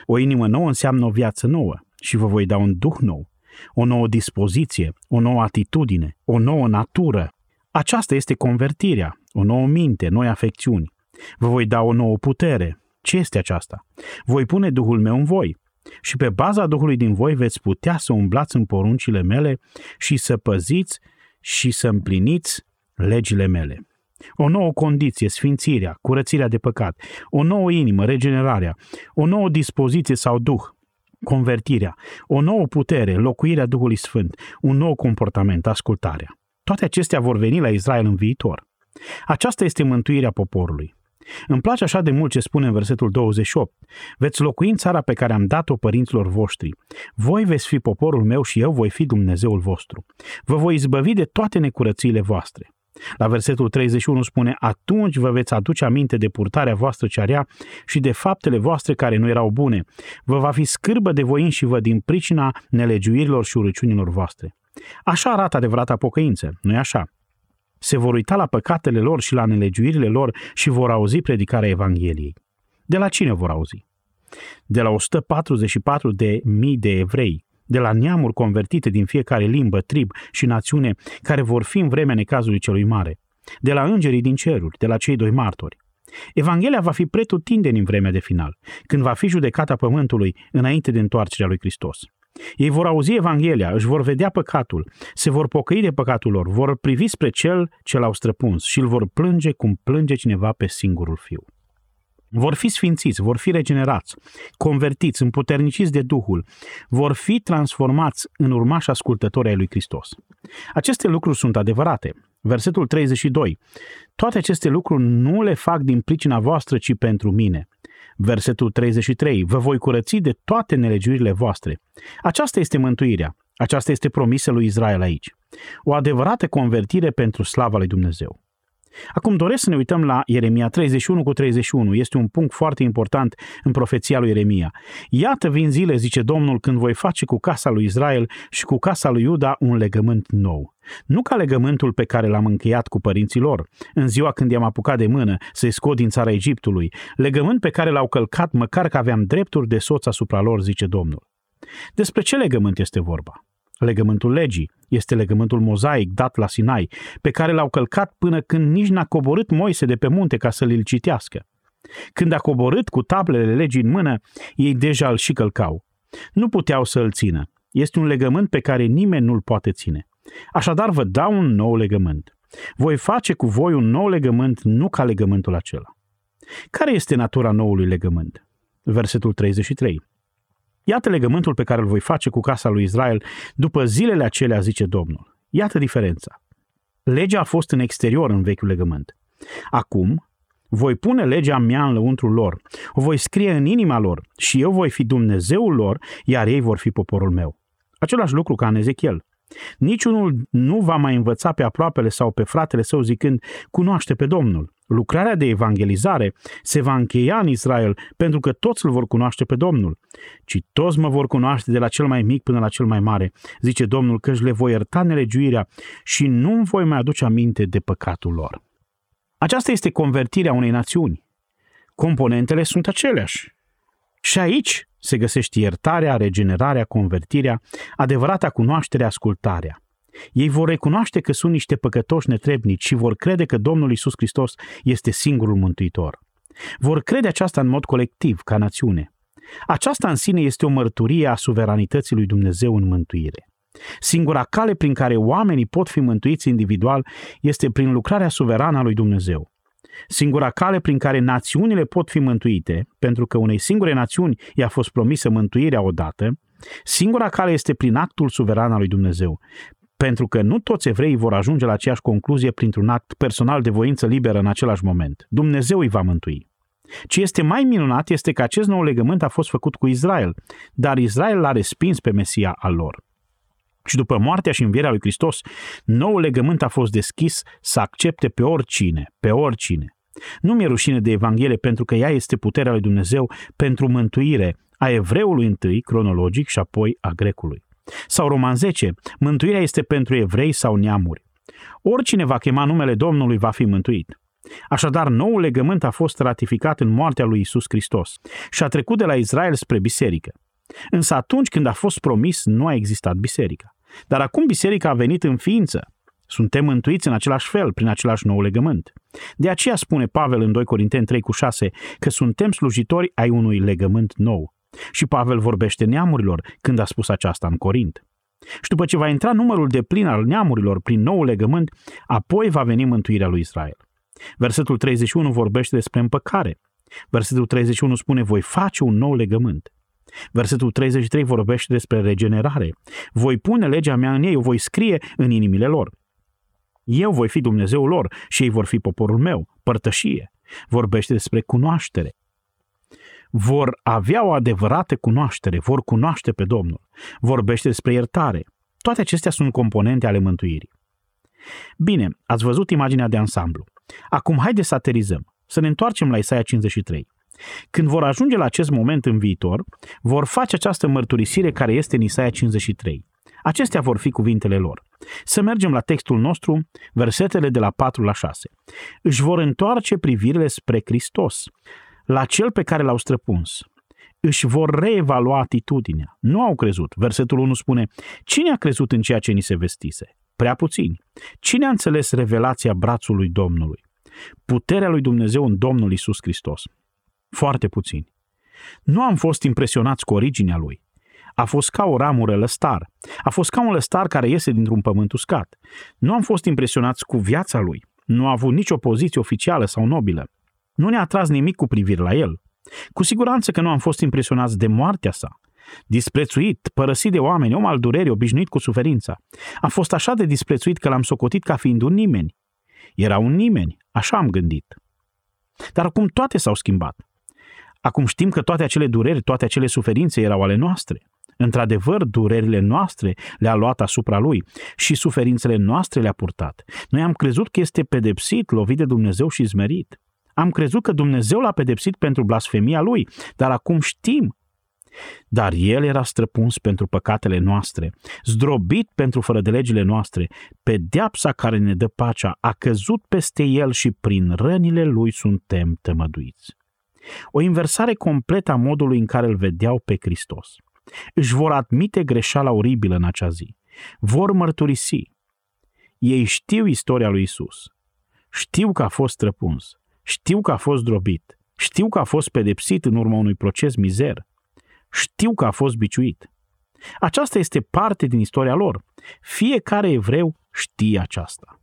O inimă nouă înseamnă o viață nouă și vă voi da un duh nou o nouă dispoziție, o nouă atitudine, o nouă natură. Aceasta este convertirea, o nouă minte, noi afecțiuni. Vă voi da o nouă putere. Ce este aceasta? Voi pune Duhul meu în voi și pe baza Duhului din voi veți putea să umblați în poruncile mele și să păziți și să împliniți legile mele. O nouă condiție, sfințirea, curățirea de păcat, o nouă inimă, regenerarea, o nouă dispoziție sau duh, convertirea, o nouă putere, locuirea Duhului Sfânt, un nou comportament, ascultarea. Toate acestea vor veni la Israel în viitor. Aceasta este mântuirea poporului. Îmi place așa de mult ce spune în versetul 28. Veți locui în țara pe care am dat-o părinților voștri. Voi veți fi poporul meu și eu voi fi Dumnezeul vostru. Vă voi izbăvi de toate necurățiile voastre. La versetul 31 spune, atunci vă veți aduce aminte de purtarea voastră cearea și de faptele voastre care nu erau bune. Vă va fi scârbă de voi și vă din pricina nelegiuirilor și urăciunilor voastre. Așa arată adevărata pocăință, nu e așa? Se vor uita la păcatele lor și la nelegiuirile lor și vor auzi predicarea Evangheliei. De la cine vor auzi? De la 144 de mii de evrei de la neamuri convertite din fiecare limbă, trib și națiune, care vor fi în vremea necazului celui mare, de la îngerii din ceruri, de la cei doi martori. Evanghelia va fi pretutindeni în vremea de final, când va fi judecata pământului înainte de întoarcerea lui Hristos. Ei vor auzi Evanghelia, își vor vedea păcatul, se vor pocăi de păcatul lor, vor privi spre cel ce l-au străpuns și îl vor plânge cum plânge cineva pe singurul fiu. Vor fi sfințiți, vor fi regenerați, convertiți, împuterniciți de Duhul, vor fi transformați în urmași ascultători ai lui Hristos. Aceste lucruri sunt adevărate. Versetul 32. Toate aceste lucruri nu le fac din pricina voastră, ci pentru mine. Versetul 33. Vă voi curăți de toate nelegiurile voastre. Aceasta este mântuirea. Aceasta este promisă lui Israel aici. O adevărată convertire pentru slava lui Dumnezeu. Acum doresc să ne uităm la Ieremia 31 cu 31. Este un punct foarte important în profeția lui Ieremia. Iată vin zile, zice Domnul, când voi face cu casa lui Israel și cu casa lui Iuda un legământ nou. Nu ca legământul pe care l-am încheiat cu părinții lor, în ziua când i-am apucat de mână să-i scot din țara Egiptului, legământ pe care l-au călcat măcar că aveam drepturi de soț asupra lor, zice Domnul. Despre ce legământ este vorba? Legământul legii este legământul mozaic dat la Sinai, pe care l-au călcat până când nici n-a coborât Moise de pe munte ca să l citească. Când a coborât cu tablele legii în mână, ei deja îl și călcau. Nu puteau să îl țină. Este un legământ pe care nimeni nu-l poate ține. Așadar vă dau un nou legământ. Voi face cu voi un nou legământ, nu ca legământul acela. Care este natura noului legământ? Versetul 33. Iată legământul pe care îl voi face cu casa lui Israel după zilele acelea, zice Domnul. Iată diferența. Legea a fost în exterior în vechiul legământ. Acum, voi pune legea mea în lăuntrul lor, o voi scrie în inima lor și eu voi fi Dumnezeul lor, iar ei vor fi poporul meu. Același lucru ca în Ezechiel. Niciunul nu va mai învăța pe aproapele sau pe fratele său zicând, cunoaște pe Domnul. Lucrarea de evangelizare se va încheia în Israel pentru că toți îl vor cunoaște pe Domnul. Ci toți mă vor cunoaște de la cel mai mic până la cel mai mare, zice Domnul, că își le voi ierta nelegiuirea și nu îmi voi mai aduce aminte de păcatul lor. Aceasta este convertirea unei națiuni. Componentele sunt aceleași. Și aici se găsește iertarea, regenerarea, convertirea, adevărata cunoaștere, ascultarea. Ei vor recunoaște că sunt niște păcătoși netrebnici și vor crede că Domnul Isus Hristos este singurul mântuitor. Vor crede aceasta în mod colectiv, ca națiune. Aceasta în sine este o mărturie a suveranității lui Dumnezeu în mântuire. Singura cale prin care oamenii pot fi mântuiți individual este prin lucrarea suverană a lui Dumnezeu. Singura cale prin care națiunile pot fi mântuite, pentru că unei singure națiuni i-a fost promisă mântuirea odată, singura cale este prin actul suveran al lui Dumnezeu, pentru că nu toți evreii vor ajunge la aceeași concluzie printr-un act personal de voință liberă în același moment. Dumnezeu îi va mântui. Ce este mai minunat este că acest nou legământ a fost făcut cu Israel, dar Israel l-a respins pe Mesia al lor. Și după moartea și învierea lui Hristos, noul legământ a fost deschis să accepte pe oricine, pe oricine. Nu mi-e rușine de Evanghelie pentru că ea este puterea lui Dumnezeu pentru mântuire a evreului întâi, cronologic, și apoi a grecului. Sau Roman 10, mântuirea este pentru evrei sau neamuri. Oricine va chema numele Domnului va fi mântuit. Așadar, noul legământ a fost ratificat în moartea lui Isus Hristos și a trecut de la Israel spre biserică. Însă atunci când a fost promis, nu a existat biserica. Dar acum biserica a venit în ființă. Suntem mântuiți în același fel, prin același nou legământ. De aceea spune Pavel în 2 Corinteni 3 cu 6 că suntem slujitori ai unui legământ nou. Și Pavel vorbește neamurilor când a spus aceasta în Corint. Și după ce va intra numărul de plin al neamurilor prin nou legământ, apoi va veni mântuirea lui Israel. Versetul 31 vorbește despre împăcare. Versetul 31 spune, voi face un nou legământ. Versetul 33 vorbește despre regenerare. Voi pune legea mea în ei, o voi scrie în inimile lor. Eu voi fi Dumnezeul lor și ei vor fi poporul meu, părtășie. Vorbește despre cunoaștere. Vor avea o adevărată cunoaștere, vor cunoaște pe Domnul. Vorbește despre iertare. Toate acestea sunt componente ale mântuirii. Bine, ați văzut imaginea de ansamblu. Acum haideți să aterizăm, să ne întoarcem la Isaia 53. Când vor ajunge la acest moment în viitor, vor face această mărturisire care este în Isaia 53. Acestea vor fi cuvintele lor. Să mergem la textul nostru, versetele de la 4 la 6. Își vor întoarce privirile spre Hristos, la cel pe care l-au străpuns. Își vor reevalua atitudinea. Nu au crezut. Versetul 1 spune, cine a crezut în ceea ce ni se vestise? Prea puțini. Cine a înțeles revelația brațului Domnului? Puterea lui Dumnezeu în Domnul Isus Hristos. Foarte puțini. Nu am fost impresionați cu originea lui. A fost ca o ramură lăstar. A fost ca un lăstar care iese dintr-un pământ uscat. Nu am fost impresionați cu viața lui. Nu a avut nicio poziție oficială sau nobilă. Nu ne-a atras nimic cu privire la el. Cu siguranță că nu am fost impresionați de moartea sa. Disprețuit, părăsit de oameni, om al durerii, obișnuit cu suferința. A fost așa de disprețuit că l-am socotit ca fiind un nimeni. Era un nimeni, așa am gândit. Dar acum toate s-au schimbat. Acum știm că toate acele dureri, toate acele suferințe erau ale noastre. Într-adevăr, durerile noastre le-a luat asupra lui și suferințele noastre le-a purtat. Noi am crezut că este pedepsit, lovit de Dumnezeu și zmerit. Am crezut că Dumnezeu l-a pedepsit pentru blasfemia lui, dar acum știm dar el era străpuns pentru păcatele noastre, zdrobit pentru fără de legile noastre. Pedeapsa care ne dă pacea a căzut peste el și prin rănile lui suntem tămăduiți. O inversare completă a modului în care îl vedeau pe Hristos. Își vor admite greșeala oribilă în acea zi. Vor mărturisi. Ei știu istoria lui Isus. Știu că a fost străpuns. Știu că a fost drobit. Știu că a fost pedepsit în urma unui proces mizer. Știu că a fost biciuit. Aceasta este parte din istoria lor. Fiecare evreu știe aceasta.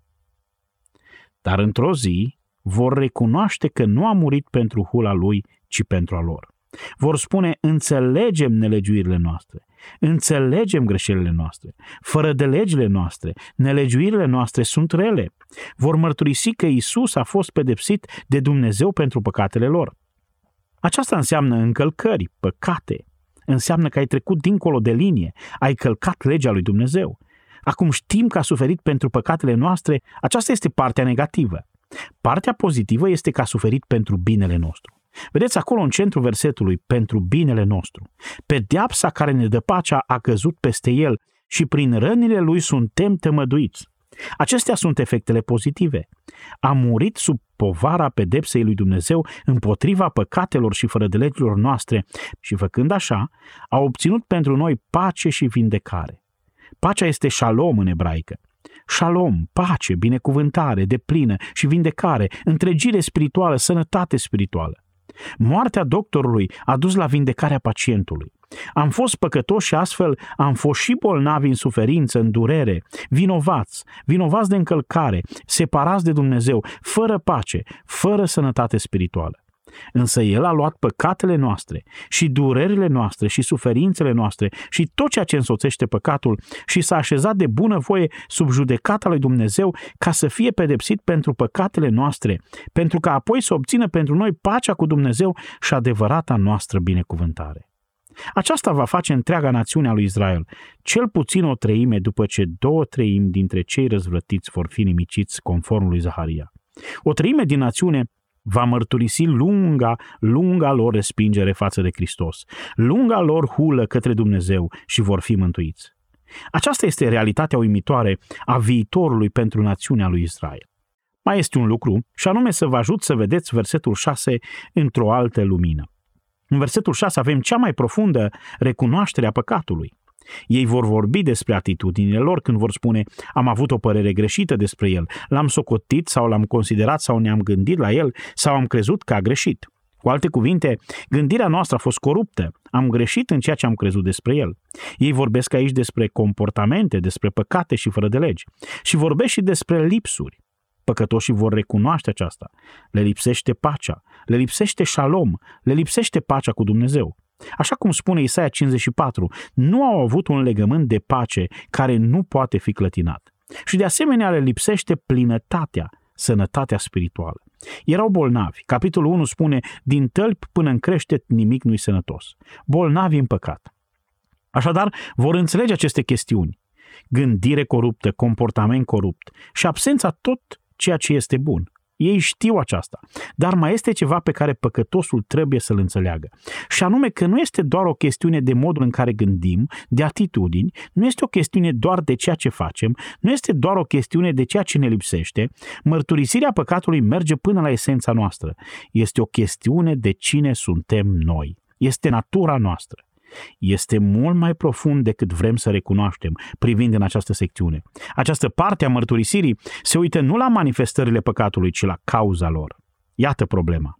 Dar într-o zi vor recunoaște că nu a murit pentru hula lui, ci pentru a lor. Vor spune, înțelegem nelegiuirile noastre, înțelegem greșelile noastre, fără de legile noastre, nelegiuirile noastre sunt rele. Vor mărturisi că Isus a fost pedepsit de Dumnezeu pentru păcatele lor. Aceasta înseamnă încălcări, păcate. Înseamnă că ai trecut dincolo de linie, ai călcat legea lui Dumnezeu. Acum știm că a suferit pentru păcatele noastre, aceasta este partea negativă. Partea pozitivă este că a suferit pentru binele nostru. Vedeți acolo în centrul versetului, pentru binele nostru. Pedeapsa care ne dă pacea a căzut peste el și prin rănile lui suntem tămăduiți. Acestea sunt efectele pozitive. a murit sub povara pedepsei lui Dumnezeu împotriva păcatelor și fără de legilor noastre și făcând așa, a obținut pentru noi pace și vindecare. Pacea este shalom în ebraică. Shalom, pace, binecuvântare, deplină și vindecare, întregire spirituală, sănătate spirituală. Moartea doctorului a dus la vindecarea pacientului. Am fost păcătoși și astfel am fost și bolnavi în suferință, în durere, vinovați, vinovați de încălcare, separați de Dumnezeu, fără pace, fără sănătate spirituală. Însă El a luat păcatele noastre și durerile noastre și suferințele noastre și tot ceea ce însoțește păcatul și s-a așezat de bunăvoie sub judecata lui Dumnezeu ca să fie pedepsit pentru păcatele noastre, pentru ca apoi să obțină pentru noi pacea cu Dumnezeu și adevărata noastră binecuvântare. Aceasta va face întreaga națiune a lui Israel, cel puțin o treime după ce două treimi dintre cei răzvrătiți vor fi nimiciți conform lui Zaharia. O treime din națiune va mărturisi lunga, lunga lor respingere față de Hristos, lunga lor hulă către Dumnezeu și vor fi mântuiți. Aceasta este realitatea uimitoare a viitorului pentru națiunea lui Israel. Mai este un lucru, și anume să vă ajut să vedeți versetul 6 într-o altă lumină. În versetul 6 avem cea mai profundă recunoaștere a păcatului. Ei vor vorbi despre atitudinile lor când vor spune am avut o părere greșită despre el, l-am socotit sau l-am considerat sau ne-am gândit la el sau am crezut că a greșit. Cu alte cuvinte, gândirea noastră a fost coruptă, am greșit în ceea ce am crezut despre el. Ei vorbesc aici despre comportamente, despre păcate și fără de legi. Și vorbesc și despre lipsuri. Păcătoșii vor recunoaște aceasta. Le lipsește pacea, le lipsește șalom, le lipsește pacea cu Dumnezeu. Așa cum spune Isaia 54, nu au avut un legământ de pace care nu poate fi clătinat. Și de asemenea le lipsește plinătatea, sănătatea spirituală. Erau bolnavi. Capitolul 1 spune, din tălpi până în creștet nimic nu-i sănătos. Bolnavi în păcat. Așadar, vor înțelege aceste chestiuni. Gândire coruptă, comportament corupt și absența tot ceea ce este bun. Ei știu aceasta, dar mai este ceva pe care păcătosul trebuie să-l înțeleagă. Și anume că nu este doar o chestiune de modul în care gândim, de atitudini, nu este o chestiune doar de ceea ce facem, nu este doar o chestiune de ceea ce ne lipsește. Mărturisirea păcatului merge până la esența noastră. Este o chestiune de cine suntem noi. Este natura noastră este mult mai profund decât vrem să recunoaștem privind în această secțiune. Această parte a mărturisirii se uită nu la manifestările păcatului, ci la cauza lor. Iată problema.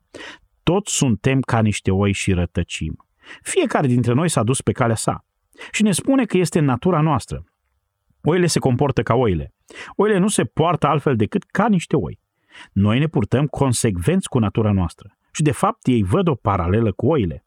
Toți suntem ca niște oi și rătăcim. Fiecare dintre noi s-a dus pe calea sa și ne spune că este în natura noastră. Oile se comportă ca oile. Oile nu se poartă altfel decât ca niște oi. Noi ne purtăm consecvenți cu natura noastră. Și de fapt ei văd o paralelă cu oile.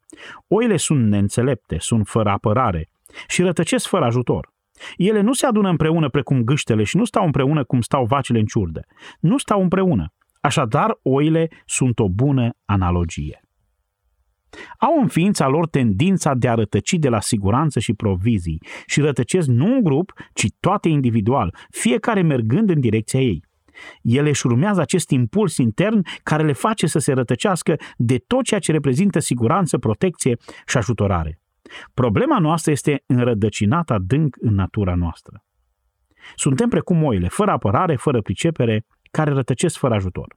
Oile sunt neînțelepte, sunt fără apărare și rătăcesc fără ajutor. Ele nu se adună împreună precum gâștele și nu stau împreună cum stau vacile în ciurdă. Nu stau împreună. Așadar, oile sunt o bună analogie. Au în ființa lor tendința de a rătăci de la siguranță și provizii și rătăcesc nu un grup, ci toate individual, fiecare mergând în direcția ei. Ele își urmează acest impuls intern care le face să se rătăcească de tot ceea ce reprezintă siguranță, protecție și ajutorare. Problema noastră este înrădăcinată adânc în natura noastră. Suntem precum oile, fără apărare, fără pricepere, care rătăcesc fără ajutor.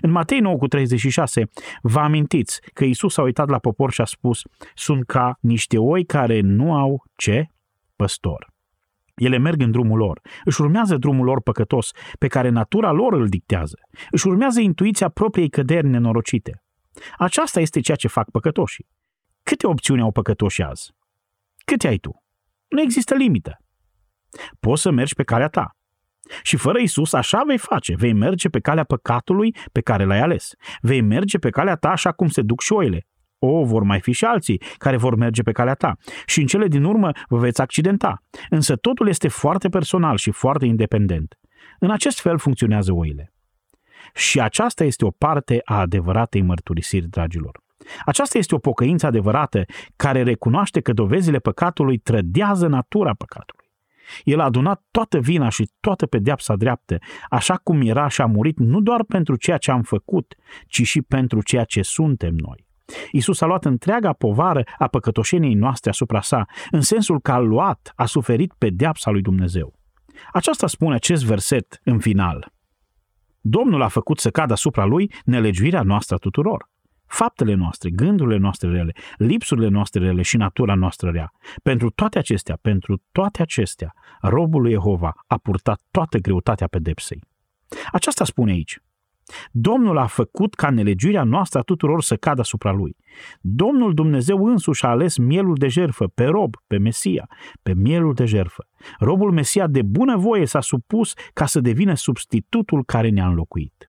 În Matei 9 cu 36, vă amintiți că Isus a uitat la popor și a spus, sunt ca niște oi care nu au ce? Păstor. Ele merg în drumul lor, își urmează drumul lor păcătos, pe care natura lor îl dictează, își urmează intuiția propriei căderi nenorocite. Aceasta este ceea ce fac păcătoșii. Câte opțiuni au păcătoși azi? Câte ai tu? Nu există limită. Poți să mergi pe calea ta. Și fără Isus așa vei face, vei merge pe calea păcatului pe care l-ai ales. Vei merge pe calea ta așa cum se duc și șoile, o, vor mai fi și alții care vor merge pe calea ta. Și în cele din urmă vă veți accidenta. Însă totul este foarte personal și foarte independent. În acest fel funcționează oile. Și aceasta este o parte a adevăratei mărturisiri, dragilor. Aceasta este o pocăință adevărată care recunoaște că dovezile păcatului trădează natura păcatului. El a adunat toată vina și toată pedeapsa dreaptă, așa cum era și a murit nu doar pentru ceea ce am făcut, ci și pentru ceea ce suntem noi. Isus a luat întreaga povară a păcătoșeniei noastre asupra sa, în sensul că a luat, a suferit pedeapsa lui Dumnezeu. Aceasta spune acest verset în final. Domnul a făcut să cadă asupra lui nelegiuirea noastră a tuturor. Faptele noastre, gândurile noastre rele, lipsurile noastre rele și natura noastră rea. Pentru toate acestea, pentru toate acestea, robul lui Jehova a purtat toată greutatea pedepsei. Aceasta spune aici. Domnul a făcut ca nelegiuirea noastră a tuturor să cadă asupra lui. Domnul Dumnezeu însuși a ales mielul de jerfă pe rob, pe Mesia, pe mielul de jerfă. Robul Mesia de bună voie s-a supus ca să devină substitutul care ne-a înlocuit.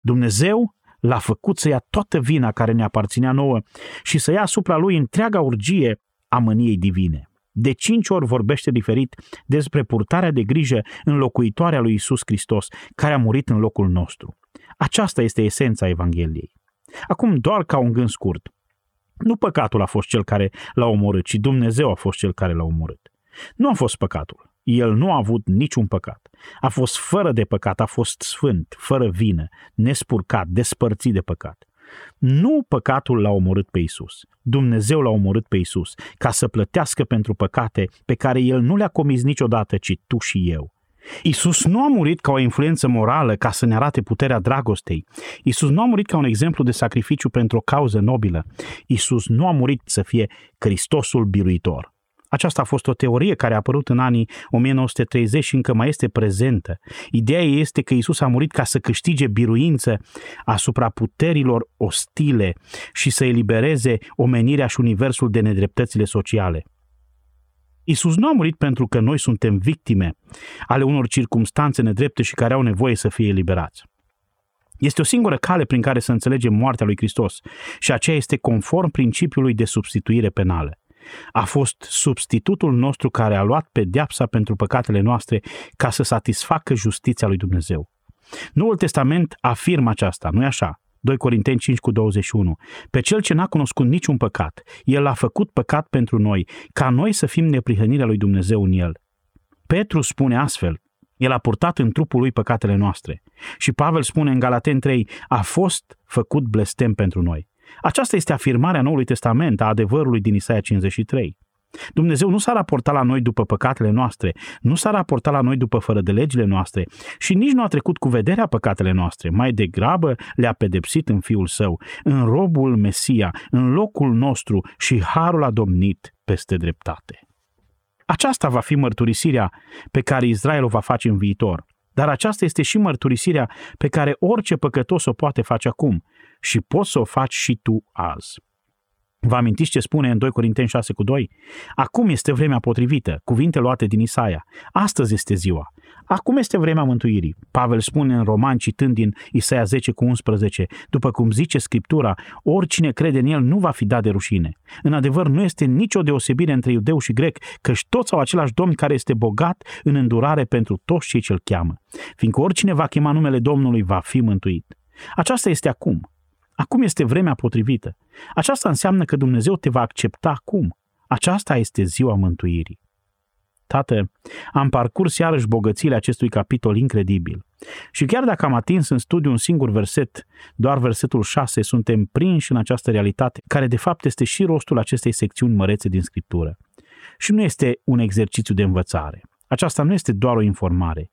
Dumnezeu l-a făcut să ia toată vina care ne aparținea nouă și să ia asupra lui întreaga urgie a mâniei divine. De cinci ori vorbește diferit despre purtarea de grijă înlocuitoarea lui Isus Hristos, care a murit în locul nostru. Aceasta este esența Evangheliei. Acum, doar ca un gând scurt. Nu păcatul a fost cel care l-a omorât, ci Dumnezeu a fost cel care l-a omorât. Nu a fost păcatul. El nu a avut niciun păcat. A fost fără de păcat, a fost sfânt, fără vină, nespurcat, despărțit de păcat. Nu păcatul l-a omorât pe Isus. Dumnezeu l-a omorât pe Isus ca să plătească pentru păcate pe care el nu le-a comis niciodată, ci tu și eu. Isus nu a murit ca o influență morală ca să ne arate puterea dragostei. Isus nu a murit ca un exemplu de sacrificiu pentru o cauză nobilă. Isus nu a murit să fie Hristosul biruitor. Aceasta a fost o teorie care a apărut în anii 1930 și încă mai este prezentă. Ideea este că Isus a murit ca să câștige biruință asupra puterilor ostile și să elibereze omenirea și universul de nedreptățile sociale. Isus nu a murit pentru că noi suntem victime ale unor circumstanțe nedrepte și care au nevoie să fie eliberați. Este o singură cale prin care să înțelegem moartea lui Hristos și aceea este conform principiului de substituire penală. A fost substitutul nostru care a luat pedeapsa pentru păcatele noastre ca să satisfacă justiția lui Dumnezeu. Noul Testament afirmă aceasta, nu-i așa? 2 Corinteni 5 cu 21. Pe cel ce n-a cunoscut niciun păcat, el a făcut păcat pentru noi, ca noi să fim neprihănirea lui Dumnezeu în el. Petru spune astfel, el a purtat în trupul lui păcatele noastre. Și Pavel spune în Galaten 3, a fost făcut blestem pentru noi. Aceasta este afirmarea Noului Testament a adevărului din Isaia 53. Dumnezeu nu s-a raportat la noi după păcatele noastre, nu s-a raportat la noi după fără de legile noastre și nici nu a trecut cu vederea păcatele noastre, mai degrabă le-a pedepsit în Fiul Său, în robul Mesia, în locul nostru și harul a domnit peste dreptate. Aceasta va fi mărturisirea pe care Israel o va face în viitor. Dar aceasta este și mărturisirea pe care orice păcătos o poate face acum și poți să o faci și tu azi. Vă amintiți ce spune în 2 Corinteni 6 cu 2? Acum este vremea potrivită, cuvinte luate din Isaia. Astăzi este ziua. Acum este vremea mântuirii. Pavel spune în roman, citând din Isaia 10 cu 11, după cum zice Scriptura, oricine crede în el nu va fi dat de rușine. În adevăr, nu este nicio deosebire între iudeu și grec, căci toți au același Domn care este bogat în îndurare pentru toți cei ce-l cheamă. Fiindcă oricine va chema numele Domnului va fi mântuit. Aceasta este acum. Acum este vremea potrivită. Aceasta înseamnă că Dumnezeu te va accepta acum. Aceasta este ziua mântuirii. Tată, am parcurs iarăși bogățiile acestui capitol incredibil. Și chiar dacă am atins în studiu un singur verset, doar versetul 6, suntem prinși în această realitate, care de fapt este și rostul acestei secțiuni mărețe din Scriptură. Și nu este un exercițiu de învățare. Aceasta nu este doar o informare,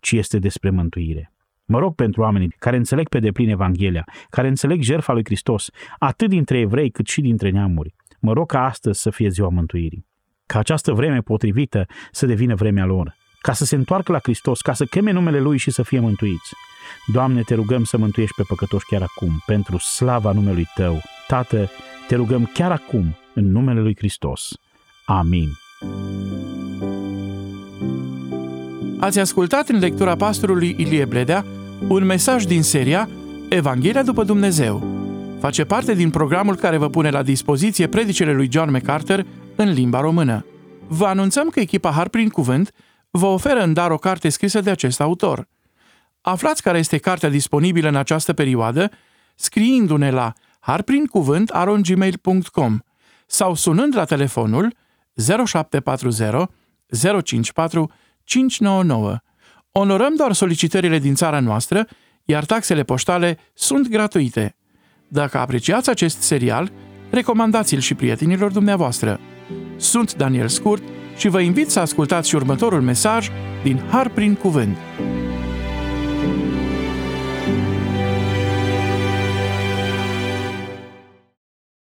ci este despre mântuire. Mă rog pentru oamenii care înțeleg pe deplin Evanghelia, care înțeleg jertfa lui Hristos, atât dintre evrei cât și dintre neamuri. Mă rog ca astăzi să fie ziua mântuirii. Ca această vreme potrivită să devină vremea lor. Ca să se întoarcă la Hristos, ca să cheme numele Lui și să fie mântuiți. Doamne, te rugăm să mântuiești pe păcătoși chiar acum, pentru slava numelui Tău. Tată, te rugăm chiar acum, în numele Lui Hristos. Amin.
Ați ascultat în lectura pastorului Ilie Bledea un mesaj din seria Evanghelia după Dumnezeu. Face parte din programul care vă pune la dispoziție predicele lui John MacArthur în limba română. Vă anunțăm că echipa Har prin Cuvânt vă oferă în dar o carte scrisă de acest autor. Aflați care este cartea disponibilă în această perioadă scriindu-ne la harprincuvânt.gmail.com sau sunând la telefonul 0740 054 599. Onorăm doar solicitările din țara noastră, iar taxele poștale sunt gratuite. Dacă apreciați acest serial, recomandați-l și prietenilor dumneavoastră. Sunt Daniel Scurt și vă invit să ascultați și următorul mesaj din Har prin Cuvânt.